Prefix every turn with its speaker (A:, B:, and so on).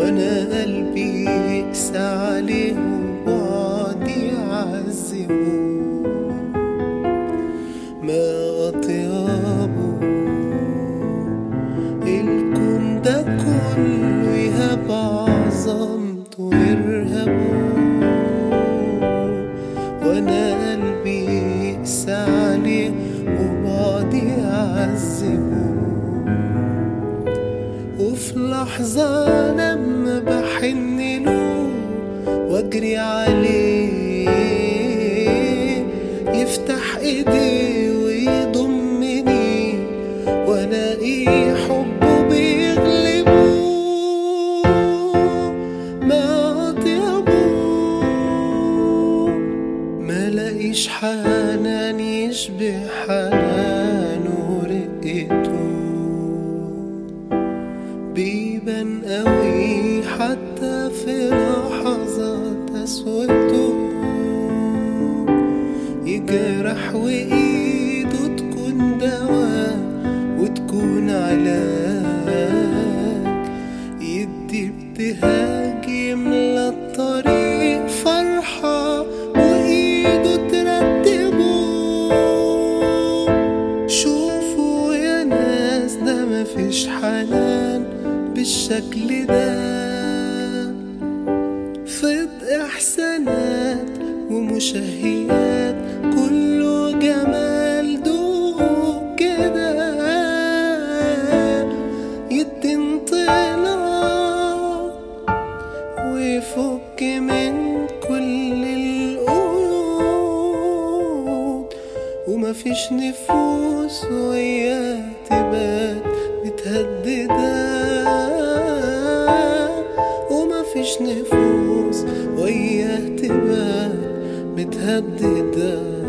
A: وأنا قلبي يقسى عليهم وقعدي يعذبهم ما اطيابه الكون ده كله يهاب عظمته ارهبه وأنا قلبي يقسى عليه وبعدي يعذبه لحظة لما بحن له وأجري عليه. يفتح ايديه ويضمني والاقي حبه بيغلبه. ما أطيبه. ما لاقيش حنان يشبه حنانه حتى في لحظات قسوته يجرح وإيده تكون دواء وتكون علاج. يدي ابتهاج يملى الطريق فرحة وإيده ترتبه. شوفوا يا ناس ده مفيش حنان. بالشكل ده. فض إحسانات ومشهيات كله جمال دوق كده. يدي انطلاق ويفك من كل القيود ومفيش نفوس وياه ومفيش نفوس وياه تبات متهددة.